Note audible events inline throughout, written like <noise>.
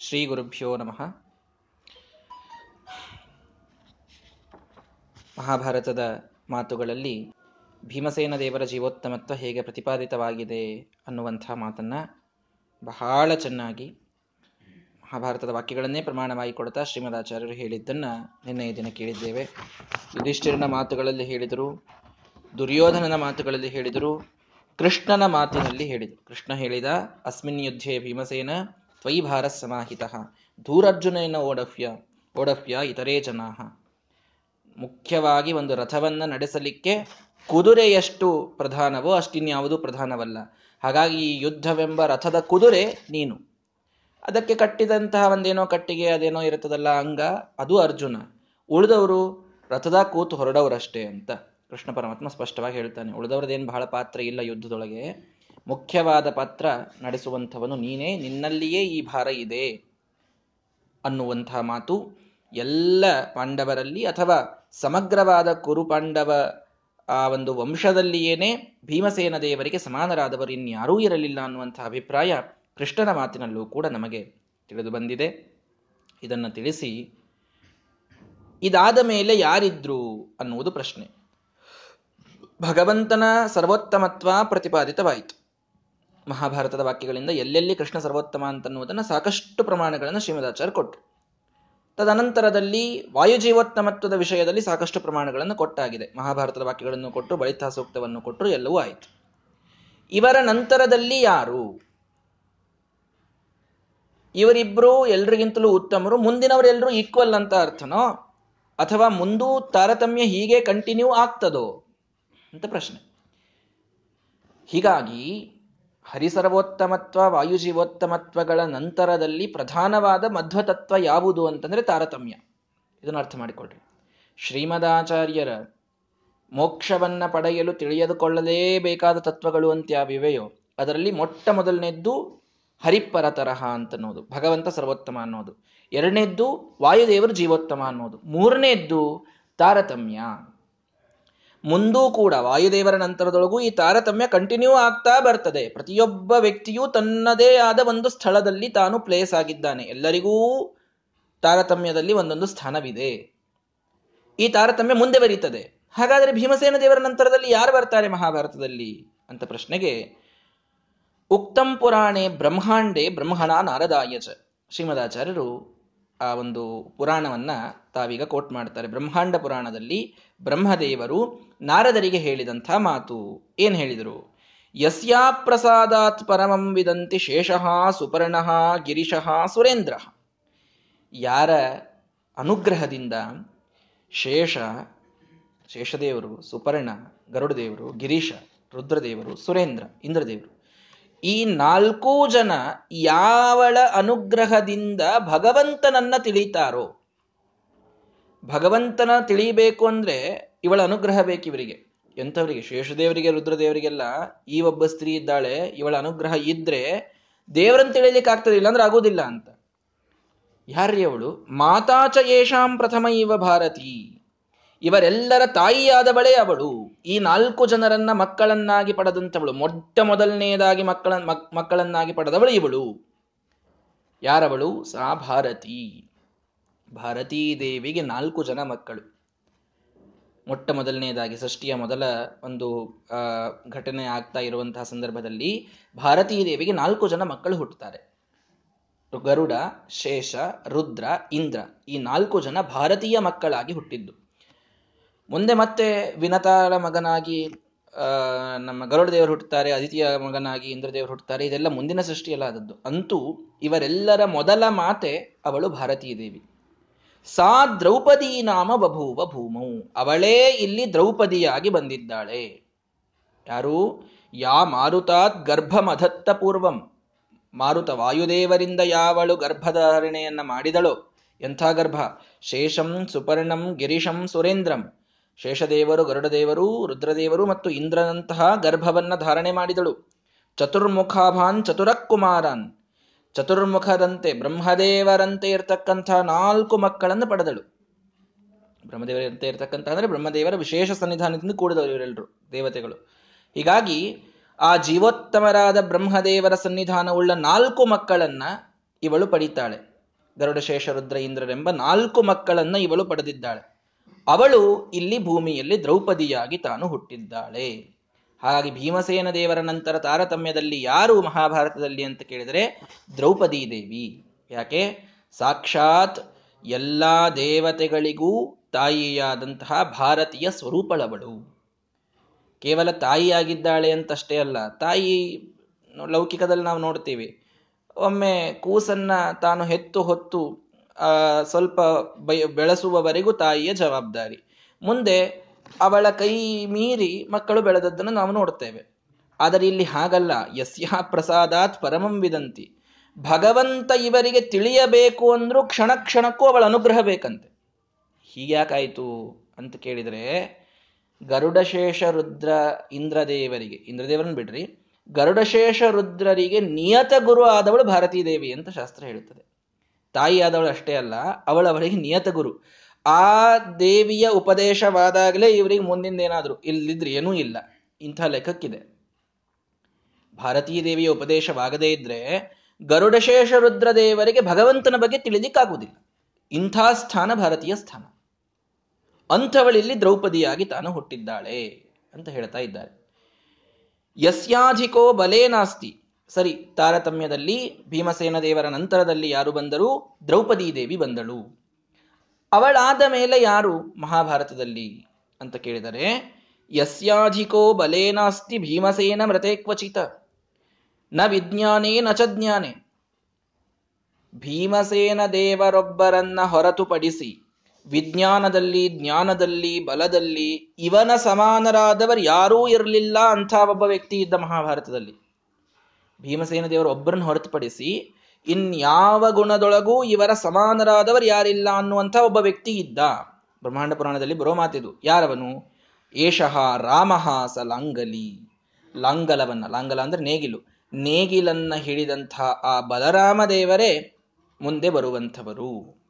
ಶ್ರೀ ಗುರುಭ್ಯೋ ನಮಃ ಮಹಾಭಾರತದ ಮಾತುಗಳಲ್ಲಿ ಭೀಮಸೇನ ದೇವರ ಜೀವೋತ್ತಮತ್ವ ಹೇಗೆ ಪ್ರತಿಪಾದಿತವಾಗಿದೆ ಅನ್ನುವಂಥ ಮಾತನ್ನ ಬಹಳ ಚೆನ್ನಾಗಿ ಮಹಾಭಾರತದ ವಾಕ್ಯಗಳನ್ನೇ ಪ್ರಮಾಣವಾಗಿ ಕೊಡ್ತಾ ಶ್ರೀಮದಾಚಾರ್ಯರು ಹೇಳಿದ್ದನ್ನ ನಿನ್ನೆಯ ದಿನ ಕೇಳಿದ್ದೇವೆ. ಯುಧಿಷ್ಠಿರನ ಮಾತುಗಳಲ್ಲಿ ಹೇಳಿದರು, ದುರ್ಯೋಧನನ ಮಾತುಗಳಲ್ಲಿ ಹೇಳಿದರು, ಕೃಷ್ಣನ ಮಾತಿನಲ್ಲಿ ಹೇಳಿದರು. ಕೃಷ್ಣ ಹೇಳಿದ, ಅಸ್ಮಿನ್ ಯುದ್ಧೇ ಭೀಮಸೇನ ತ್ವಯಿ ಭಾರ ಸಮಾಹಿತ ಧೂರರ್ಜುನನ ಓಡಫ್ಯ ಓಡಫ್ಯ ಇತರೇ ಜನಾಹ ಮುಖ್ಯವಾಗಿ ಒಂದು ರಥವನ್ನ ನಡೆಸಲಿಕ್ಕೆ ಕುದುರೆಯಷ್ಟು ಪ್ರಧಾನವೋ ಅಷ್ಟಿನ್ಯಾವುದೂ ಪ್ರಧಾನವಲ್ಲ. ಹಾಗಾಗಿ ಈ ಯುದ್ಧವೆಂಬ ರಥದ ಕುದುರೆ ನೀನು. ಅದಕ್ಕೆ ಕಟ್ಟಿದಂತಹ ಒಂದೇನೋ ಕಟ್ಟಿಗೆ, ಅದೇನೋ ಇರುತ್ತದಲ್ಲ ಅಂಗ, ಅದು ಅರ್ಜುನ. ಉಳಿದವರು ರಥದ ಕೂತು ಹೊರಡವರಷ್ಟೇ ಅಂತ ಕೃಷ್ಣ ಪರಮಾತ್ಮ ಸ್ಪಷ್ಟವಾಗಿ ಹೇಳ್ತಾನೆ. ಏನು ಬಹಳ ಪಾತ್ರ ಇಲ್ಲ ಯುದ್ಧದೊಳಗೆ. ಮುಖ್ಯವಾದ ಪಾತ್ರ ನಡೆಸುವಂಥವನು ನೀನೇ, ನಿನ್ನಲ್ಲಿಯೇ ಈ ಭಾರ ಇದೆ ಅನ್ನುವಂತಹ ಮಾತು ಎಲ್ಲ ಪಾಂಡವರಲ್ಲಿ ಅಥವಾ ಸಮಗ್ರವಾದ ಕುರು ಪಾಂಡವ, ಆ ಒಂದು ವಂಶದಲ್ಲಿಯೇನೆ ಭೀಮಸೇನ ದೇವರಿಗೆ ಸಮಾನರಾದವರು ಇನ್ಯಾರೂ ಇರಲಿಲ್ಲ ಅನ್ನುವಂಥ ಅಭಿಪ್ರಾಯ ಕೃಷ್ಣನ ಮಾತಿನಲ್ಲೂ ಕೂಡ ನಮಗೆ ತಿಳಿದು ಬಂದಿದೆ. ಇದನ್ನು ತಿಳಿಸಿ, ಇದಾದ ಮೇಲೆ ಯಾರಿದ್ರು ಅನ್ನುವುದು ಪ್ರಶ್ನೆ. ಭಗವಂತನ ಸರ್ವೋತ್ತಮತ್ವ ಪ್ರತಿಪಾದಿತವಾಯಿತು. ಮಹಾಭಾರತದ ವಾಕ್ಯಗಳಿಂದ ಎಲ್ಲೆಲ್ಲಿ ಕೃಷ್ಣ ಸರ್ವೋತ್ತಮ ಅಂತನ್ನುವುದನ್ನು ಸಾಕಷ್ಟು ಪ್ರಮಾಣಗಳನ್ನು ಶ್ರೀಮದಾಚಾರ್ಯ ಕೊಟ್ಟರು ತದನಂತರದಲ್ಲಿ ವಾಯುಜೀವೋತ್ತಮತ್ವದ ವಿಷಯದಲ್ಲಿ ಸಾಕಷ್ಟು ಪ್ರಮಾಣಗಳನ್ನು ಕೊಟ್ಟಾಗಿದೆ. ಮಹಾಭಾರತದ ವಾಕ್ಯಗಳನ್ನು ಕೊಟ್ಟರು ಬಳಿತ ಸೂಕ್ತವನ್ನು ಕೊಟ್ಟರು ಎಲ್ಲವೂ ಆಯಿತು. ಇವರ ನಂತರದಲ್ಲಿ ಯಾರು? ಇವರಿಬ್ಬರು ಎಲ್ರಿಗಿಂತಲೂ ಉತ್ತಮರು, ಮುಂದಿನವರೆಲ್ಲರೂ ಈಕ್ವಲ್ ಅಂತ ಅರ್ಥನೋ? ಅಥವಾ ಮುಂದೂ ತಾರತಮ್ಯ ಹೀಗೆ ಕಂಟಿನ್ಯೂ ಆಗ್ತದೋ? ಅಂತ ಪ್ರಶ್ನೆ. ಹೀಗಾಗಿ ಹರಿಸರ್ವೋತ್ತಮತ್ವ, ವಾಯುಜೀವೋತ್ತಮತ್ವಗಳ ನಂತರದಲ್ಲಿ ಪ್ರಧಾನವಾದ ಮಧ್ವತತ್ವ ಯಾವುದು ಅಂತಂದ್ರೆ ತಾರತಮ್ಯ. ಇದನ್ನು ಅರ್ಥ ಮಾಡಿಕೊಳ್ಳಿ ಶ್ರೀಮದಾಚಾರ್ಯರ ಮೋಕ್ಷವನ್ನ ಪಡೆಯಲು ತಿಳಿಯದುಕೊಳ್ಳಲೇಬೇಕಾದ ತತ್ವಗಳು ಅಂತ ಯಾವಿವೆಯೋ ಅದರಲ್ಲಿ ಮೊಟ್ಟ ಮೊದಲನೇದ್ದು ಹರಿಪ್ಪರ ತರಹ ಅಂತನ್ನೋದು, ಭಗವಂತ ಸರ್ವೋತ್ತಮ ಅನ್ನೋದು. ಎರಡನೇದ್ದು ವಾಯುದೇವರು ಜೀವೋತ್ತಮ ಅನ್ನೋದು. ಮೂರನೇದ್ದು ತಾರತಮ್ಯ. ಮುಂದೂ ಕೂಡ ವಾಯುದೇವರ ನಂತರದೊಳಗೂ ಈ ತಾರತಮ್ಯ ಕಂಟಿನ್ಯೂ ಆಗ್ತಾ ಬರ್ತದೆ. ಪ್ರತಿಯೊಬ್ಬ ವ್ಯಕ್ತಿಯೂ ತನ್ನದೇ ಆದ ಒಂದು ಸ್ಥಳದಲ್ಲಿ ತಾನು ಪ್ಲೇಸ್ ಆಗಿದ್ದಾನೆ. ಎಲ್ಲರಿಗೂ ತಾರತಮ್ಯದಲ್ಲಿ ಒಂದೊಂದು ಸ್ಥಾನವಿದೆ. ಈ ತಾರತಮ್ಯ ಮುಂದೆ ಬರೀತದೆ. ಹಾಗಾದರೆ ಭೀಮಸೇನ ದೇವರ ನಂತರದಲ್ಲಿ ಯಾರು ಬರ್ತಾರೆ ಮಹಾಭಾರತದಲ್ಲಿ? ಅಂತ ಪ್ರಶ್ನೆಗೆ, ಉಕ್ತಂ ಪುರಾಣೆ ಬ್ರಹ್ಮಾಂಡೆ ಬ್ರಹ್ಮಣ ನಾರದಾಯಚ ಶ್ರೀಮದಾಚಾರ್ಯರು ಆ ಒಂದು ಪುರಾಣವನ್ನ ತಾವೀಗ ಕೋಟ್ ಮಾಡ್ತಾರೆ. ಬ್ರಹ್ಮಾಂಡ ಪುರಾಣದಲ್ಲಿ ಬ್ರಹ್ಮದೇವರು ನಾರದರಿಗೆ ಹೇಳಿದಂಥ ಮಾತು. ಏನ್ ಹೇಳಿದರು? ಯಸ್ಯಾ ಪ್ರಸಾದಾತ್ ಪರಮಂ ವಿದಂತಿ ಶೇಷಃ ಸುಪರ್ಣಃ ಗಿರಿಶಃ ಸುರೇಂದ್ರ. ಯಾರ ಅನುಗ್ರಹದಿಂದ ಶೇಷ, ಶೇಷದೇವರು ಸುಪರ್ಣ, ಗರುಡದೇವರು ಗಿರೀಶ, ರುದ್ರದೇವರು ಸುರೇಂದ್ರ, ಇಂದ್ರದೇವರು. ಈ ನಾಲ್ಕೂ ಜನ ಯಾವಳ ಅನುಗ್ರಹದಿಂದ ಭಗವಂತನನ್ನ ತಿಳಿತಾರೋ? ಭಗವಂತನ ತಿಳಿಬೇಕು ಅಂದ್ರೆ ಇವಳ ಅನುಗ್ರಹ ಬೇಕು ಇವರಿಗೆ. ಎಂಥವರಿಗೆ? ಶೇಷದೇವರಿಗೆ, ರುದ್ರದೇವರಿಗೆಲ್ಲ ಈ ಒಬ್ಬ ಸ್ತ್ರೀ ಇದ್ದಾಳೆ, ಇವಳ ಅನುಗ್ರಹ ಇದ್ರೆ ದೇವರನ್ನು ತಿಳಿಯಲಿಕ್ಕೆ ಆಗ್ತದೆ ಇಲ್ಲ ಅಂದ್ರೆ ಆಗೋದಿಲ್ಲ ಅಂತ. ಯಾರ್ರಿ ಅವಳು? ಮಾತಾಚ ಯೇಷಾಂ ಪ್ರಥಮ ಇವ ಭಾರತಿ. ಇವರೆಲ್ಲರ ತಾಯಿಯಾದವಳೇ ಅವಳು. ಈ ನಾಲ್ಕು ಜನರನ್ನ ಮಕ್ಕಳನ್ನಾಗಿ ಪಡೆದಂಥವಳು. ಮೊಟ್ಟ ಮೊದಲನೆಯದಾಗಿ ಮಕ್ಕಳ ಮಕ್ಕಳನ್ನಾಗಿ ಪಡೆದವಳು ಇವಳು. ಯಾರವಳು? ಸಾ ಭಾರತಿ. ಭಾರತೀ ದೇವಿಗೆ ನಾಲ್ಕು ಜನ ಮಕ್ಕಳು. ಮೊಟ್ಟ ಮೊದಲನೆಯದಾಗಿ ಸೃಷ್ಟಿಯ ಮೊದಲ ಒಂದು ಘಟನೆ ಆಗ್ತಾ ಇರುವಂತಹ ಸಂದರ್ಭದಲ್ಲಿ ಭಾರತೀ ದೇವಿಗೆ ನಾಲ್ಕು ಜನ ಮಕ್ಕಳು ಹುಟ್ಟುತ್ತಾರೆ. ಗರುಡ, ಶೇಷ, ರುದ್ರ, ಇಂದ್ರ ಈ ನಾಲ್ಕು ಜನ ಭಾರತೀಯ ಮಕ್ಕಳಾಗಿ ಹುಟ್ಟಿದ್ದು. ಮುಂದೆ ಮತ್ತೆ ವಿನತಾಳ ಮಗನಾಗಿ ನಮ್ಮ ಗರುಡ ದೇವರು ಹುಟ್ಟುತ್ತಾರೆ ಅದಿತಿಯ ಮಗನಾಗಿ ಇಂದ್ರದೇವರು ಹುಟ್ಟುತ್ತಾರೆ, ಇದೆಲ್ಲ ಮುಂದಿನ ಸೃಷ್ಟಿಯಲ್ಲ ಆದದ್ದು ಅಂತೂ ಇವರೆಲ್ಲರ ಮೊದಲ ಮಾತೆ ಅವಳು ಭಾರತೀಯ ದೇವಿ ಸಾ ದ್ರೌಪದಿ ನಾಮ ಬಭೂವ ಭೂಮೌ. ಅವಳೇ ಇಲ್ಲಿ ದ್ರೌಪದಿಯಾಗಿ ಬಂದಿದ್ದಾಳೆ. ಯಾರು? ಯಾ ಮಾರುತಾತ್ ಗರ್ಭಮಧತ್ತ ಪೂರ್ವಂ ಮಾರುತ ವಾಯುದೇವರಿಂದ ಯಾವಳು ಗರ್ಭಧಾರಣೆಯನ್ನ ಮಾಡಿದಳೋ? ಎಂಥ ಗರ್ಭ? ಶೇಷಂ, ಸುಪರ್ಣಂ, ಗಿರಿಶಂ, ಸುರೇಂದ್ರಂ. ಶೇಷದೇವರು, ಗರುಡದೇವರು, ರುದ್ರದೇವರು ಮತ್ತು ಇಂದ್ರನಂತಹ ಗರ್ಭವನ್ನ ಧಾರಣೆ ಮಾಡಿದಳು. ಚತುರ್ಮುಖಾಭಾನ್ ಚತುರಕ್ಕುಮಾರಾನ್ ಚತುರ್ಮುಖದಂತೆ ಬ್ರಹ್ಮದೇವರಂತೆ ಇರತಕ್ಕಂಥ ನಾಲ್ಕು ಮಕ್ಕಳನ್ನು ಪಡೆದಳು. ಬ್ರಹ್ಮದೇವರಂತೆ ಇರತಕ್ಕಂಥ ಅಂದ್ರೆ ಬ್ರಹ್ಮದೇವರ ವಿಶೇಷ ಸನ್ನಿಧಾನದಿಂದ ಕೂಡಿದವರು ಇವರೆಲ್ಲರೂ, ದೇವತೆಗಳು. ಹೀಗಾಗಿ ಆ ಜೀವೋತ್ತಮರಾದ ಬ್ರಹ್ಮದೇವರ ಸನ್ನಿಧಾನವುಳ್ಳ ನಾಲ್ಕು ಮಕ್ಕಳನ್ನ ಇವಳು ಪಡೀತಾಳೆ. ಗರುಡಶೇಷ ರುದ್ರ ಇಂದ್ರರೆಂಬ ನಾಲ್ಕು ಮಕ್ಕಳನ್ನ ಇವಳು ಪಡೆದಿದ್ದಾಳೆ. ಅವಳು ಇಲ್ಲಿ ಭೂಮಿಯಲ್ಲಿ ದ್ರೌಪದಿಯಾಗಿ ತಾನು ಹುಟ್ಟಿದ್ದಾಳೆ. ಹಾಗಾಗಿ ಭೀಮಸೇನ ದೇವರ ನಂತರ ತಾರತಮ್ಯದಲ್ಲಿ ಯಾರು ಮಹಾಭಾರತದಲ್ಲಿ ಅಂತ ಕೇಳಿದರೆ ದ್ರೌಪದಿ ದೇವಿ. ಯಾಕೆ? ಸಾಕ್ಷಾತ್ ಎಲ್ಲ ದೇವತೆಗಳಿಗೂ ತಾಯಿಯಾದಂತಹ ಭಾರತೀಯ ಸ್ವರೂಪಳವಳು. ಕೇವಲ ತಾಯಿಯಾಗಿದ್ದಾಳೆ ಅಂತಷ್ಟೇ ಅಲ್ಲ, ತಾಯಿ ಲೌಕಿಕದಲ್ಲಿ ನಾವು ನೋಡ್ತೀವಿ. ಒಮ್ಮೆ ಕೂಸನ್ನ ತಾನು ಹೆತ್ತು ಹೊತ್ತು ಸ್ವಲ್ಪ ಬೆಳೆಸುವವರೆಗೂ ತಾಯಿಯ ಜವಾಬ್ದಾರಿ. ಮುಂದೆ ಅವಳ ಕೈ ಮೀರಿ ಮಕ್ಕಳು ಬೆಳೆದದ್ದನ್ನು ನಾವು ನೋಡ್ತೇವೆ ಆದರೆ ಇಲ್ಲಿ ಹಾಗಲ್ಲ. ಯಸ್ಯ ಪ್ರಸಾದಾತ್ ಪರಮಂ ವಿದಂತಿ. ಭಗವಂತ ಇವರಿಗೆ ತಿಳಿಯಬೇಕು ಅಂದ್ರೂ ಕ್ಷಣ ಕ್ಷಣಕ್ಕೂ ಅವಳ ಅನುಗ್ರಹ ಬೇಕಂತೆ. ಹೀಗ್ಯಾಕಾಯಿತು ಅಂತ ಕೇಳಿದರೆ ಗರುಡಶೇಷ ರುದ್ರ ಇಂದ್ರದೇವರಿಗೆ, ಇಂದ್ರದೇವರನ್ನು ಬಿಡ್ರಿ. ಗರುಡಶೇಷ ರುದ್ರರಿಗೆ ನಿಯತ ಗುರು ಆದವಳು ಭಾರತೀ ದೇವಿ ಅಂತ ಶಾಸ್ತ್ರ ಹೇಳುತ್ತದೆ. ತಾಯಿ ಆದವಳು ಅಷ್ಟೇ ಅಲ್ಲ ಅವಳವರಿಗೆ ನಿಯತ ಗುರು. ಆ ದೇವಿಯ ಉಪದೇಶವಾದಾಗಲೇ ಇವರಿಗೆ ಮುಂದಿಂದ ಏನಾದರೂ ಇಲ್ಲಿದ್ರೆ ಏನೂ ಇಲ್ಲ. ಇಂಥ ಲೆಕ್ಕಕ್ಕಿದೆ. ಭಾರತೀಯ ದೇವಿಯ ಉಪದೇಶವಾಗದೇ ಇದ್ರೆ ಗರುಡಶೇಷ ರುದ್ರ ದೇವರಿಗೆ ಭಗವಂತನ ಬಗ್ಗೆ ತಿಳಿದಿಕ್ಕಾಗುವುದಿಲ್ಲ ಇಂಥ ಸ್ಥಾನ ಭಾರತೀಯ ಸ್ಥಾನ. ಅಂಥವಳಿಲ್ಲಿ ದ್ರೌಪದಿಯಾಗಿ ತಾನು ಹುಟ್ಟಿದ್ದಾಳೆ ಅಂತ ಹೇಳ್ತಾ ಇದ್ದಾರೆ. ಯಸ್ಯಾಧಿಕೋ ಬಲೇ ನಾಸ್ತಿ. ಸರಿ, ತಾರತಮ್ಯದಲ್ಲಿ ಭೀಮಸೇನ ದೇವರ ನಂತರದಲ್ಲಿ ಯಾರು ಬಂದರೂ ದ್ರೌಪದಿ ದೇವಿ ಬಂದಳು. ಅವಳಾದ ಮೇಲೆ ಯಾರು ಮಹಾಭಾರತದಲ್ಲಿ ಅಂತ ಕೇಳಿದರೆ, ಯಸ್ಯಾಧಿಕೋ ಬಲೇನಾಸ್ತಿ ಭೀಮಸೇನ ಮೃತೆ ಕ್ವಚಿತ, ನ ವಿಜ್ಞಾನೇ ನ ಚ ಜ್ಞಾನೆ. ಭೀಮಸೇನ ದೇವರೊಬ್ಬರನ್ನ ಹೊರತುಪಡಿಸಿ ವಿಜ್ಞಾನದಲ್ಲಿ, ಜ್ಞಾನದಲ್ಲಿ, ಬಲದಲ್ಲಿ ಇವನ ಸಮಾನರಾದವರು ಯಾರೂ ಇರಲಿಲ್ಲ ಅಂಥ ಒಬ್ಬ ವ್ಯಕ್ತಿ ಇದ್ದ ಮಹಾಭಾರತದಲ್ಲಿ. ಭೀಮಸೇನ ದೇವರು ಒಬ್ಬರನ್ನು ಹೊರತುಪಡಿಸಿ ಇನ್ಯಾವ ಗುಣದೊಳಗೂ ಇವರ ಸಮಾನರಾದವರು ಯಾರಿಲ್ಲ ಅನ್ನುವಂಥ ಒಬ್ಬ ವ್ಯಕ್ತಿ ಇದ್ದ. ಬ್ರಹ್ಮಾಂಡ ಪುರಾಣದಲ್ಲಿ ಬರೋ ಮಾತಿದು ಯಾರವನು? ಏಷಃ ರಾಮಃ ಸ ಲಾಂಗಲಿ. ಲಾಂಗಲವನ್ನ, ಲಾಂಗಲ ಅಂದ್ರೆ ನೇಗಿಲು. ನೇಗಿಲನ್ನ ಹಿಡಿದಂಥ ಆ ಬಲರಾಮ ದೇವರೇ ಮುಂದೆ ಬರುವಂಥವರು.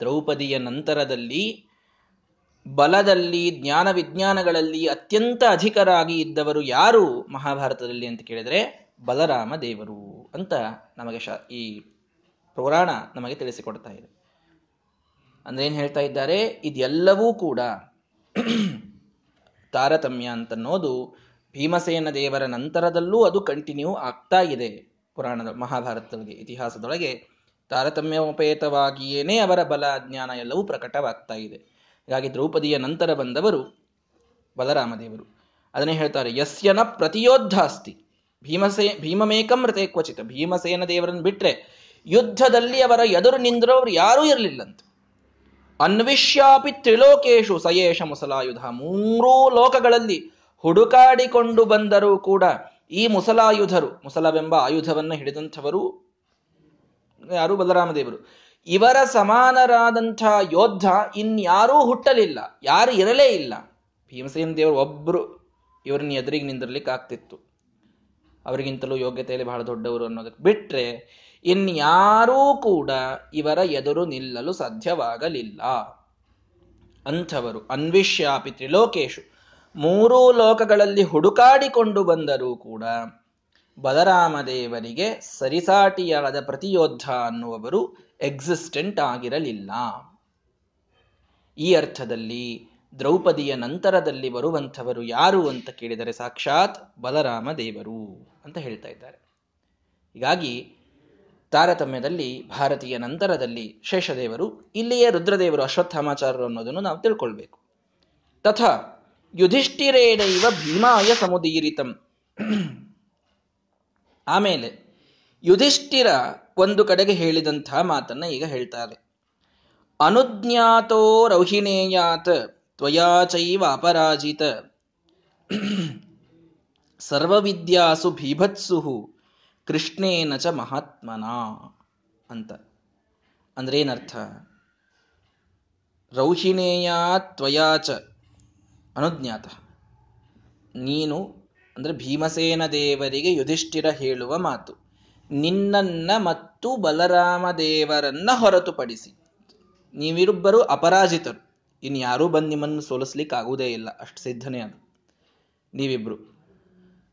ದ್ರೌಪದಿಯ ನಂತರದಲ್ಲಿ ಬಲದಲ್ಲಿ ಜ್ಞಾನ ವಿಜ್ಞಾನಗಳಲ್ಲಿ ಅತ್ಯಂತ ಅಧಿಕರಾಗಿ ಇದ್ದವರು ಯಾರು? ಮಹಾಭಾರತದಲ್ಲಿ ಅಂತ ಕೇಳಿದ್ರೆ ಬಲರಾಮ ದೇವರು ಅಂತ ನಮಗೆ ಶ ಈ ಪುರಾಣ ನಮಗೆ ತಿಳಿಸಿಕೊಡ್ತಾ ಇದೆ. ಅಂದ್ರೆ ಏನು ಹೇಳ್ತಾ ಇದ್ದಾರೆ? ಇದೆಲ್ಲವೂ ಕೂಡ <clears throat> ತಾರತಮ್ಯ ಅಂತನ್ನೋದು ಭೀಮಸೇನ ದೇವರ ನಂತರದಲ್ಲೂ ಅದು ಕಂಟಿನ್ಯೂ ಆಗ್ತಾ ಇದೆ ಪುರಾಣದ ಮಹಾಭಾರತದೊಳಗೆ ಇತಿಹಾಸದೊಳಗೆ. ತಾರತಮ್ಯೋಪೇತವಾಗಿಯೇನೇ ಅವರ ಬಲ ಜ್ಞಾನ ಎಲ್ಲವೂ ಪ್ರಕಟವಾಗ್ತಾ ಇದೆ. ಹೀಗಾಗಿ ದ್ರೌಪದಿಯ ನಂತರ ಬಂದವರು ಬಲರಾಮದೇವರು ಅದನ್ನೇ ಹೇಳ್ತಾರೆ, ಯಸ್ಯನ ಪ್ರತಿಯೋದ್ಧಾಸ್ತಿ. ಭೀಮಸೇ, ಭೀಮಮೇಕಂ ಮೃತೆ ಕ್ವಚಿತ. ಭೀಮಸೇನ ದೇವರನ್ನು ಬಿಟ್ಟರೆ ಯುದ್ಧದಲ್ಲಿ ಅವರ ಎದುರು ನಿಂದ್ರವರು ಯಾರೂ ಇರಲಿಲ್ಲಂತ. ಅನ್ವಿಷ್ಯಾಪಿ ತ್ರಿಲೋಕೇಶು ಸಯೇಷ ಮುಸಲಾಯುಧ. ಮೂರೂ ಲೋಕಗಳಲ್ಲಿ ಹುಡುಕಾಡಿಕೊಂಡು ಬಂದರೂ ಕೂಡ ಈ ಮುಸಲಾಯುಧರು, ಮುಸಲವೆಂಬ ಆಯುಧವನ್ನು ಹಿಡಿದಂಥವರು ಯಾರು? ಬಲರಾಮದೇವರು. ಇವರ ಸಮಾನರಾದಂಥ ಯೋಧ ಇನ್ಯಾರೂ ಹುಟ್ಟಲಿಲ್ಲ, ಯಾರು ಇರಲೇ ಇಲ್ಲ. ಭೀಮಸೇನ ದೇವರು ಒಬ್ಬರು ಇವರನ್ನ ಎದುರಿಗೆ ನಿಂದಿರ್ಲಿಕ್ಕೆ ಆಗ್ತಿತ್ತು ಅವರಿಗಿಂತಲೂ ಯೋಗ್ಯತೆಯಲ್ಲಿ ಬಹಳ ದೊಡ್ಡವರು ಅನ್ನೋದಕ್ಕೆ ಬಿಟ್ಟರೆ ಇನ್ಯಾರೂ ಕೂಡ ಇವರ ಎದುರು ನಿಲ್ಲಲು ಸಾಧ್ಯವಾಗಲಿಲ್ಲ. ಅಂಥವರು ಅನ್ವಿಷ್ಯಾಪಿ ತ್ರಿಲೋಕೇಶು ಮೂರೂ ಲೋಕಗಳಲ್ಲಿ ಹುಡುಕಾಡಿಕೊಂಡು ಬಂದರೂ ಕೂಡ ಬಲರಾಮದೇವರಿಗೆ ಸರಿಸಾಟಿಯಾದ ಪ್ರತಿಯೋದ್ಧ ಅನ್ನುವವರು ಎಕ್ಸಿಸ್ಟೆಂಟ್ ಆಗಿರಲಿಲ್ಲ. ಈ ಅರ್ಥದಲ್ಲಿ ದ್ರೌಪದಿಯ ನಂತರದಲ್ಲಿ ಬರುವಂಥವರು ಯಾರು ಅಂತ ಕೇಳಿದರೆ ಸಾಕ್ಷಾತ್ ಬಲರಾಮ ದೇವರು ಅಂತ ಹೇಳ್ತಾ ಇದ್ದಾರೆ. ಹೀಗಾಗಿ ತಾರತಮ್ಯದಲ್ಲಿ ಭಾರತೀಯ ನಂತರದಲ್ಲಿ ಶೇಷದೇವರು, ಇಲ್ಲಿಯೇ ರುದ್ರದೇವರು, ಅಶ್ವತ್ಥಾಮಾಚಾರ್ಯರು ಅನ್ನೋದನ್ನು ನಾವು ತಿಳ್ಕೊಳ್ಬೇಕು. ತಥಾ ಯುಧಿಷ್ಠಿರೇನೈವ ಭೀಮಾಯ ಸಮುದೀರಿತಂ. ಆಮೇಲೆ ಯುಧಿಷ್ಠಿರ ಒಂದು ಕಡೆಗೆ ಹೇಳಿದಂತಹ ಮಾತನ್ನ ಈಗ ಹೇಳ್ತಾರೆ. ಅನುಜ್ಞಾತೋ ರೌಹಿಣೇಯಾತ್ ತ್ವಯಾ ಚೈವ ಅಪರಾಜಿತ. ಸರ್ವವಿದ್ಯಾಸು ಭೀಭತ್ಸು ಕೃಷ್ಣೇನ ಚ ಮಹಾತ್ಮನ ಅಂತ. ಅಂದ್ರೆ ಏನರ್ಥ ರೌಹಿಣೇಯ ತ್ವಯಾಚ ಅನುಜ್ಞಾತ. ನೀನು ಅಂದ್ರೆ ಭೀಮಸೇನ ದೇವರಿಗೆ ಯುಧಿಷ್ಠಿರ ಹೇಳುವ ಮಾತು. ನಿನ್ನನ್ನ ಮತ್ತು ಬಲರಾಮ ದೇವರನ್ನ ಹೊರತುಪಡಿಸಿ. ನೀವಿರುಬ್ಬರು ಅಪರಾಜಿತರು. ಇನ್ನು ಯಾರೂ ಬಂದು ನಿಮ್ಮನ್ನು ಸೋಲಿಸ್ಲಿಕ್ಕೆ ಆಗುವುದೇ ಇಲ್ಲ. ಅಷ್ಟು ಸಿದ್ಧನೇ ಅದು. ನೀವಿಬ್ರು.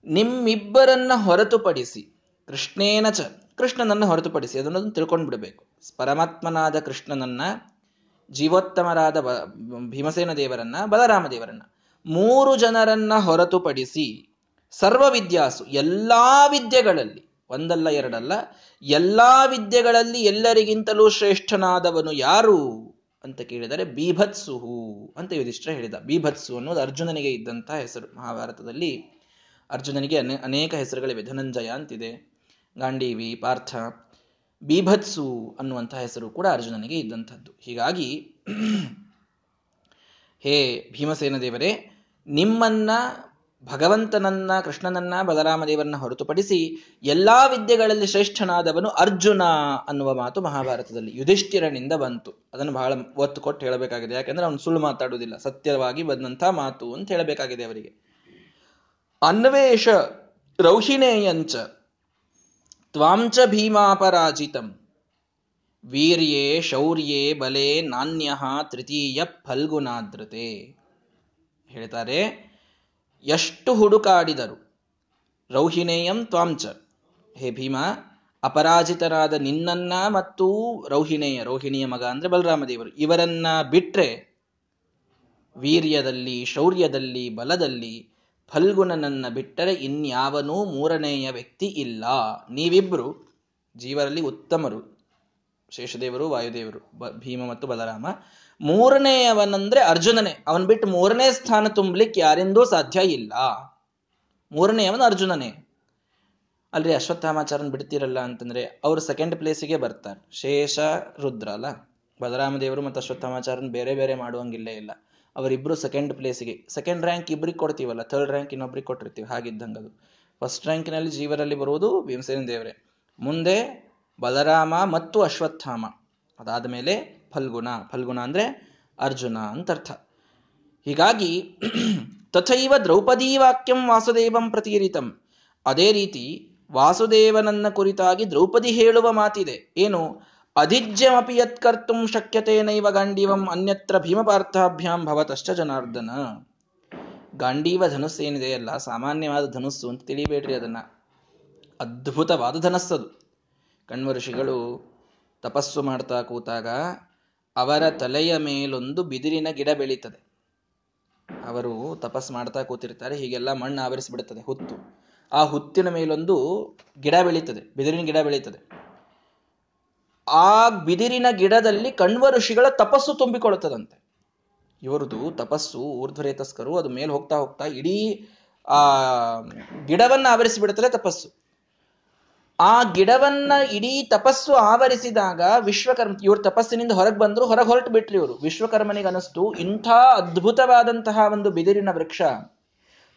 ನಿಮ್ಮಿಬ್ಬರನ್ನ ಹೊರತುಪಡಿಸಿ ಕೃಷ್ಣೇನ ಚ, ಕೃಷ್ಣನನ್ನು ಹೊರತುಪಡಿಸಿ ಅದನ್ನು ತಿಳ್ಕೊಂಡು ಬಿಡಬೇಕು. ಪರಮಾತ್ಮನಾದ ಕೃಷ್ಣನನ್ನ, ಜೀವೋತ್ತಮರಾದ ಭೀಮಸೇನ ದೇವರನ್ನ, ಬಲರಾಮ ದೇವರನ್ನ ಮೂರು ಜನರನ್ನ ಹೊರತುಪಡಿಸಿ ಸರ್ವ ವಿದ್ಯಾಸು ಎಲ್ಲಾ ವಿದ್ಯೆಗಳಲ್ಲಿ, ಒಂದಲ್ಲ ಎರಡಲ್ಲ, ಎಲ್ಲಾ ವಿದ್ಯೆಗಳಲ್ಲಿ ಎಲ್ಲರಿಗಿಂತಲೂ ಶ್ರೇಷ್ಠನಾದವನು ಯಾರು? ಅಂತ ಕೇಳಿದರೆ ಬೀಭತ್ಸುಹು ಅಂತ ಯುಧಿಷ್ಠ ಹೇಳಿದ. ಬೀಭತ್ಸು ಅನ್ನೋದು ಅರ್ಜುನನಿಗೆ ಇದ್ದಂತಹ ಹೆಸರು. ಮಹಾಭಾರತದಲ್ಲಿ ಅರ್ಜುನನಿಗೆ ಅನೇಕ ಹೆಸರುಗಳಿವೆ. ಧನಂಜಯ ಅಂತಿದೆ. ಗಾಂಡೀವಿ, ಪಾರ್ಥ. ಬೀಭತ್ಸು ಅನ್ನುವಂತಹ ಹೆಸರು ಕೂಡ ಅರ್ಜುನನಿಗೆ ಇದ್ದಂಥದ್ದು ಹೀಗಾಗಿ <clears throat> ಹೇ ಭೀಮಸೇನ ದೇವರೇ, ನಿಮ್ಮನ್ನ ಭಗವಂತನನ್ನ, ಕೃಷ್ಣನನ್ನ ಬಲರಾಮ ದೇವರನ್ನ ಹೊರತುಪಡಿಸಿ ಎಲ್ಲಾ ವಿದ್ಯೆಗಳಲ್ಲಿ ಶ್ರೇಷ್ಠನಾದವನು ಅರ್ಜುನ ಅನ್ನುವ ಮಾತು ಮಹಾಭಾರತದಲ್ಲಿ ಯುಧಿಷ್ಠಿರನಿಂದ ಬಂತು. ಅದನ್ನು ಬಹಳ ಒತ್ತು ಕೊಟ್ಟು ಹೇಳಬೇಕಾಗಿದೆ. ಯಾಕಂದ್ರೆ ಅವನು ಸುಳ್ಳು ಮಾತಾಡುವುದಿಲ್ಲ. ಸತ್ಯವಾಗಿ ಬಂದಂತಹ ಮಾತು ಅಂತ ಹೇಳಬೇಕಾಗಿದೆ ಅವರಿಗೆ. ಅನ್ವೇಷ ರೌಹಿಣೇಯಂಚ ತ್ವಾಂಚ ಭೀಮಾಪರಾಜಿತಂ ವೀರ್ಯೇ ಶೌರ್ಯೇ ಬಲೆ ನಾಣ್ಯ ತೃತೀಯ ಫಲ್ಗುನಾದ್ರತೆ ಹೇಳ್ತಾರೆ ಎಷ್ಟು ಹುಡುಕಾಡಿದರು? ರೌಹಿಣೇಯಂ ತ್ವಾಂಚ ಹೇ ಭೀಮ, ಅಪರಾಜಿತರಾದ ನಿನ್ನನ್ನ ಮತ್ತು ರೌಹಿಣೇಯ, ರೋಹಿಣಿಯ ಮಗ ಅಂದ್ರೆ ಬಲರಾಮದೇವರು ಇವರನ್ನ ಬಿಟ್ರೆ ವೀರ್ಯದಲ್ಲಿ, ಶೌರ್ಯದಲ್ಲಿ, ಬಲದಲ್ಲಿ ಫಲ್ಗುಣನನ್ನ ಬಿಟ್ಟರೆ ಇನ್ಯಾವನೂ ಮೂರನೆಯ ವ್ಯಕ್ತಿ ಇಲ್ಲ. ನೀವಿಬ್ರು ಜೀವರಲ್ಲಿ ಉತ್ತಮರು, ಶೇಷದೇವರು, ವಾಯುದೇವರು ಭೀಮ ಮತ್ತು ಬಲರಾಮ. ಮೂರನೆಯವನಂದ್ರೆ ಅರ್ಜುನನೇ. ಅವನ್ ಬಿಟ್ಟು ಮೂರನೇ ಸ್ಥಾನ ತುಂಬಲಿಕ್ಕೆ ಯಾರಿಂದೂ ಸಾಧ್ಯ ಇಲ್ಲ. ಮೂರನೆಯವನು ಅರ್ಜುನನೇ. ಅಲ್ರಿ ಅಶ್ವತ್ಥಾಮಾಚಾರನ್ ಬಿಡ್ತಿರಲ್ಲ ಅಂತಂದ್ರೆ ಅವ್ರು ಸೆಕೆಂಡ್ ಪ್ಲೇಸಿಗೆ ಬರ್ತಾರೆ. ಶೇಷ, ರುದ್ರ ಅಲ್ಲ? ಬಲರಾಮ ದೇವರು ಮತ್ತು ಅಶ್ವತ್ಥಾಮಾಚಾರನ್ ಬೇರೆ ಬೇರೆ ಮಾಡುವಂಗಿಲ್ಲೇ ಇಲ್ಲ. ಅವರಿಬ್ರು ಸೆಕೆಂಡ್ ಪ್ಲೇಸಿಗೆ ಸೆಕೆಂಡ್ ರ್ಯಾಂಕ್ ಇಬ್ರಿಗೆ ಕೊಡ್ತೀವಲ್ಲ ಥರ್ಡ್ ರ್ಯಾಂಕ್ ಇನ್ನೊಬ್ರಿಗೆ ಕೊಟ್ಟಿರ್ತೀವಿ. ಹಾಗಿದ್ದಂಗೆ ಅದು. ಫಸ್ಟ್ ರ್ಯಾಂಕಿನಲ್ಲಿ ಜೀವರಲ್ಲಿ ಬರುವುದು ಭೀಮಸೇನ ದೇವರೇ. ಮುಂದೆ ಬಲರಾಮ ಮತ್ತು ಅಶ್ವತ್ಥಾಮ. ಅದಾದ ಮೇಲೆ ಫಲ್ಗುಣ ಫಲ್ಗುಣ ಅಂದ್ರೆ ಅರ್ಜುನ ಅಂತ ಅರ್ಥ. ಹೀಗಾಗಿ <clears throat> ತಥೈವ ದ್ರೌಪದೀ ವಾಕ್ಯಂ ವಾಸುದೇವಂ ಪ್ರತೀರಿತಂ. ಅದೇ ರೀತಿ ವಾಸುದೇವನನ್ನ ಕುರಿತಾಗಿ ದ್ರೌಪದಿ ಹೇಳುವ ಮಾತಿದೆ. ಏನು? ಅಧಿಜ್ಯಮಪಿ ಯತ್ಕರ್ತು ಶಕ್ಯತೇನೈವ ಗಾಂಡೀವಂ ಅನ್ಯತ್ರ ಭೀಮಪಾರ್ಥಾಭ್ಯಾಂ ಭವತಶ್ಚ ಜನಾರ್ದನ. ಗಾಂಡೀವ ಧನುಸ್ಸು ಏನಿದೆಯಲ್ಲ ಸಾಮಾನ್ಯವಾದ ಧನುಸ್ಸು ಅಂತ ತಿಳಿಬೇಡ್ರಿ ಅದನ್ನ. ಅದ್ಭುತವಾದ ಧನಸ್ಸದು. ಕಣ್ವ ಋಷಿಗಳು ತಪಸ್ಸು ಮಾಡ್ತಾ ಕೂತಾಗ ಅವರ ತಲೆಯ ಮೇಲೊಂದು ಬಿದಿರಿನ ಗಿಡ ಬೆಳೀತದೆ. ಅವರು ತಪಸ್ ಮಾಡ್ತಾ ಕೂತಿರ್ತಾರೆ, ಹೀಗೆಲ್ಲ ಮಣ್ಣು ಆವರಿಸಿಬಿಡುತ್ತದೆ, ಹುತ್ತು. ಆ ಹುತ್ತಿನ ಮೇಲೊಂದು ಗಿಡ ಬೆಳೀತದೆ, ಬಿದಿರಿನ ಗಿಡ ಬೆಳೀತದೆ. ಆ ಬಿದಿರಿನ ಗಿಡದಲ್ಲಿ ಕಣ್ವ ಋಷಿಗಳ ತಪಸ್ಸು ತುಂಬಿಕೊಳ್ಳುತ್ತದಂತೆ. ಇವರದು ತಪಸ್ಸು ಊರ್ಧ್ವರೇತಸ್ಕರು, ಅದು ಮೇಲೆ ಹೋಗ್ತಾ ಹೋಗ್ತಾ ಇಡೀ ಆ ಗಿಡವನ್ನ ಆವರಿಸಿಬಿಡುತ್ತದೆ ತಪಸ್ಸು. ಆ ಗಿಡವನ್ನ ಇಡೀ ತಪಸ್ಸು ಆವರಿಸಿದಾಗ ವಿಶ್ವಕರ್ಮ, ಇವ್ರ ತಪಸ್ಸಿನಿಂದ ಹೊರಗೆ ಬಂದ್ರು, ಹೊರಗೆ ಹೊರಟು ಬಿಟ್ರಿ ಇವರು. ವಿಶ್ವಕರ್ಮನಿಗೆ ಅನಿಸ್ತು ಇಂಥ ಅದ್ಭುತವಾದಂತಹ ಒಂದು ಬಿದಿರಿನ ವೃಕ್ಷ.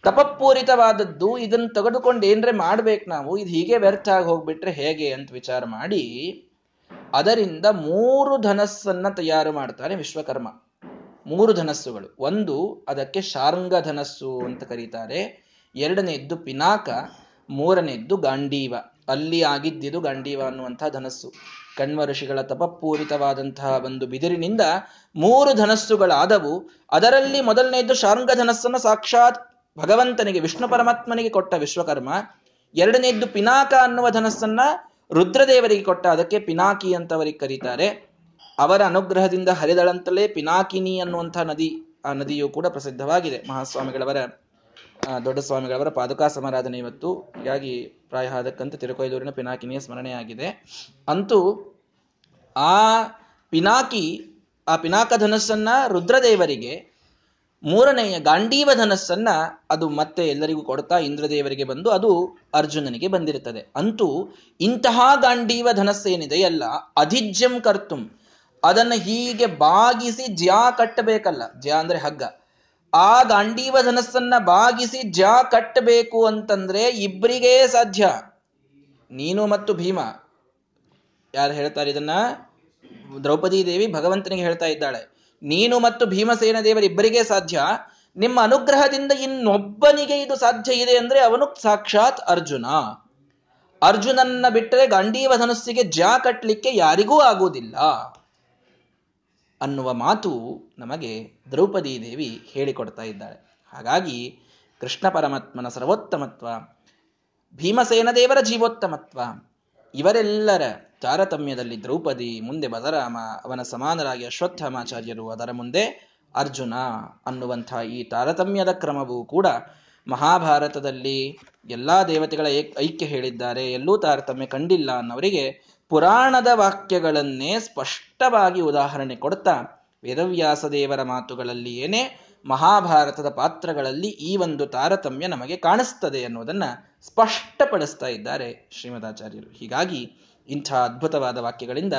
ತಪಪೂರಿತವಾದದ್ದು ಇದನ್ನು ತೆಗೆದುಕೊಂಡು ಏನ್ರೆ ಮಾಡ್ಬೇಕು ನಾವು, ಇದು ಹೀಗೆ ವ್ಯರ್ಥ ಆಗಿ ಹೋಗ್ಬಿಟ್ರೆ ಹೇಗೆ ಅಂತ ವಿಚಾರ ಮಾಡಿ, ಅದರಿಂದ ಮೂರು ಧನಸ್ಸನ್ನ ತಯಾರು ಮಾಡ್ತಾನೆ ವಿಶ್ವಕರ್ಮ. ಮೂರು ಧನಸ್ಸುಗಳು. ಒಂದು, ಅದಕ್ಕೆ ಶಾರ್ಂಗ ಧನಸ್ಸು ಅಂತ ಕರೀತಾರೆ. ಎರಡನೆಯದ್ದು ಪಿನಾಕ ಮೂರನೆಯದ್ದು ಗಾಂಡೀವ. ಅಲ್ಲಿ ಆಗಿದ್ದಿದು ಗಾಂಡೀವ ಅನ್ನುವಂತಹ ಧನಸ್ಸು. ಕಣ್ವ ಋಷಿಗಳ ತಪಪೂರಿತವಾದಂತಹ ಒಂದು ಬಿದಿರಿನಿಂದ ಮೂರು ಧನಸ್ಸುಗಳಾದವು. ಅದರಲ್ಲಿ ಮೊದಲನೆಯದ್ದು ಶಾರ್ಂಗ ಧನಸ್ಸನ್ನು ಸಾಕ್ಷಾತ್ ಭಗವಂತನಿಗೆ, ವಿಷ್ಣು ಪರಮಾತ್ಮನಿಗೆ ಕೊಟ್ಟ ವಿಶ್ವಕರ್ಮ. ಎರಡನೆಯದ್ದು ಪಿನಾಕ ಅನ್ನುವ ಧನಸ್ಸನ್ನ ರುದ್ರದೇವರಿಗೆ ಕೊಟ್ಟ, ಅದಕ್ಕೆ ಪಿನಾಕಿ ಅಂತವರಿಗೆ ಕರೀತಾರೆ. ಅವರ ಅನುಗ್ರಹದಿಂದ ಹರಿದಳಂತಲೇ ಪಿನಾಕಿನಿ ಅನ್ನುವಂತಹ ನದಿ, ಆ ನದಿಯು ಕೂಡ ಪ್ರಸಿದ್ಧವಾಗಿದೆ ಮಹಾಸ್ವಾಮಿಗಳವರ ದೊಡ್ಡ ಸ್ವಾಮಿಗಳವರ ಪಾದುಕಾ ಸಮಾರಾಧನೆ ಇವತ್ತು. ಹೀಗಾಗಿ ಪ್ರಾಯ ಅದಕ್ಕಂತ ತಿರುಕೊಯ್ದೂರಿನ ಪಿನಾಕಿನಿಯ ಸ್ಮರಣೆಯಾಗಿದೆ. ಅಂತೂ ಆ ಪಿನಾಕಿ, ಆ ಪಿನಾಕ ಧನಸ್ಸನ್ನ ರುದ್ರದೇವರಿಗೆ, ಮೂರನೆಯ ಗಾಂಡೀವ ಧನಸ್ಸನ್ನ ಅದು ಮತ್ತೆ ಎಲ್ಲರಿಗೂ ಕೊಡ್ತಾ ಇಂದ್ರದೇವರಿಗೆ ಬಂದು ಅದು ಅರ್ಜುನನಿಗೆ ಬಂದಿರುತ್ತದೆ. ಅಂತೂ ಇಂತಹ ಗಾಂಡೀವ ಧನಸ್ಸೇನಿದೆಯಲ್ಲ ಅಧಿಜ್ಯಂ ಕರ್ತುಂ. ಅದನ್ನು ಹೀಗೆ ಬಾಗಿಸಿ ಜ್ಯಾ ಕಟ್ಟಬೇಕಲ್ಲ. ಜ್ಯಾ ಅಂದ್ರೆ ಹಗ್ಗ. ಆ ದಾಂಡೀವ ಧನಸ್ಸನ್ನ ಬಾಗಿಸಿ ಜಾ ಕಟ್ಟಬೇಕು ಅಂತಂದ್ರೆ ಇಬ್ಬರಿಗೇ ಸಾಧ್ಯ. ನೀನು ಮತ್ತು ಭೀಮ. ಯಾರು ಹೇಳ್ತಾರೆ ಇದನ್ನ? ದ್ರೌಪದಿ ದೇವಿ ಭಗವಂತನಿಗೆ ಹೇಳ್ತಾ ಇದ್ದಾಳೆ. ನೀನು ಮತ್ತು ಭೀಮಸೇನ ದೇವರಿಬ್ಬರಿಗೆ ಸಾಧ್ಯ. ನಿಮ್ಮ ಅನುಗ್ರಹದಿಂದ ಇನ್ನೊಬ್ಬನಿಗೆ ಇದು ಸಾಧ್ಯ ಇದೆ ಅಂದ್ರೆ ಅವನು ಸಾಕ್ಷಾತ್ ಅರ್ಜುನ. ಅರ್ಜುನನ್ನ ಬಿಟ್ಟರೆ ಗಾಂಡೀವ ಧನಸ್ಸಿಗೆ ಜಾ ಕಟ್ಟಲಿಕ್ಕೆ ಯಾರಿಗೂ ಆಗುವುದಿಲ್ಲ. ಅನ್ನುವ ಮಾತು ನಮಗೆ ದ್ರೌಪದಿ ದೇವಿ ಹೇಳಿಕೊಡ್ತಾ ಇದ್ದಾಳೆ. ಹಾಗಾಗಿ ಕೃಷ್ಣ ಪರಮಾತ್ಮನ ಸರ್ವೋತ್ತಮತ್ವ, ಭೀಮಸೇನ ದೇವರ ಜೀವೋತ್ತಮತ್ವ, ಇವರೆಲ್ಲರ ತಾರತಮ್ಯದಲ್ಲಿ ದ್ರೌಪದಿ ಮುಂದೆ ಬಲರಾಮ, ಅವನ ಸಮಾನರಾಗಿ ಅಶ್ವತ್ಥಾಮಾಚಾರ್ಯರು ಅದರ ಮುಂದೆ ಅರ್ಜುನ ಅನ್ನುವಂಥ ಈ ತಾರತಮ್ಯದ ಕ್ರಮವೂ ಕೂಡ ಮಹಾಭಾರತದಲ್ಲಿ ಎಲ್ಲಾ ದೇವತೆಗಳ ಐಕ್ಯ ಹೇಳಿದ್ದಾರೆ. ಎಲ್ಲೂ ತಾರತಮ್ಯ ಕಂಡಿಲ್ಲ ಅನ್ನೋರಿಗೆ ಪುರಾಣದ ವಾಕ್ಯಗಳನ್ನೇ ಸ್ಪಷ್ಟವಾಗಿ ಉದಾಹರಣೆ ಕೊಡ್ತಾ ವೇದವ್ಯಾಸ ದೇವರ ಮಾತುಗಳಲ್ಲಿ ಏನೇ ಮಹಾಭಾರತದ ಪಾತ್ರಗಳಲ್ಲಿ ಈ ಒಂದು ತಾರತಮ್ಯ ನಮಗೆ ಕಾಣಿಸ್ತದೆ ಅನ್ನೋದನ್ನ ಸ್ಪಷ್ಟಪಡಿಸ್ತಾ ಇದ್ದಾರೆ ಶ್ರೀಮದಾಚಾರ್ಯರು. ಹೀಗಾಗಿ ಇಂಥ ಅದ್ಭುತವಾದ ವಾಕ್ಯಗಳಿಂದ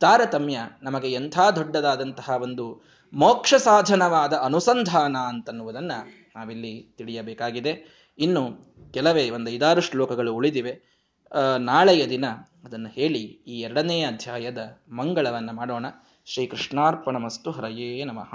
ತಾರತಮ್ಯ ನಮಗೆ ಎಂಥ ದೊಡ್ಡದಾದಂತಹ ಒಂದು ಮೋಕ್ಷ ಸಾಧನವಾದ ಅನುಸಂಧಾನ ಅಂತನ್ನುವುದನ್ನು ನಾವಿಲ್ಲಿ ತಿಳಿಯಬೇಕಾಗಿದೆ. ಇನ್ನು ಕೆಲವೇ ಒಂದು ಐದಾರು ಶ್ಲೋಕಗಳು ಉಳಿದಿವೆ. ನಾಳೆಯ ದಿನ ಅದನ್ನು ಹೇಳಿ ಈ ಎರಡನೇ ಅಧ್ಯಾಯದ ಮಂಗಳವನ್ನು ಮಾಡೋಣ. ಶ್ರೀ ಕೃಷ್ಣಾರ್ಪಣಮಸ್ತು ಹರಯೇ ನಮಃ.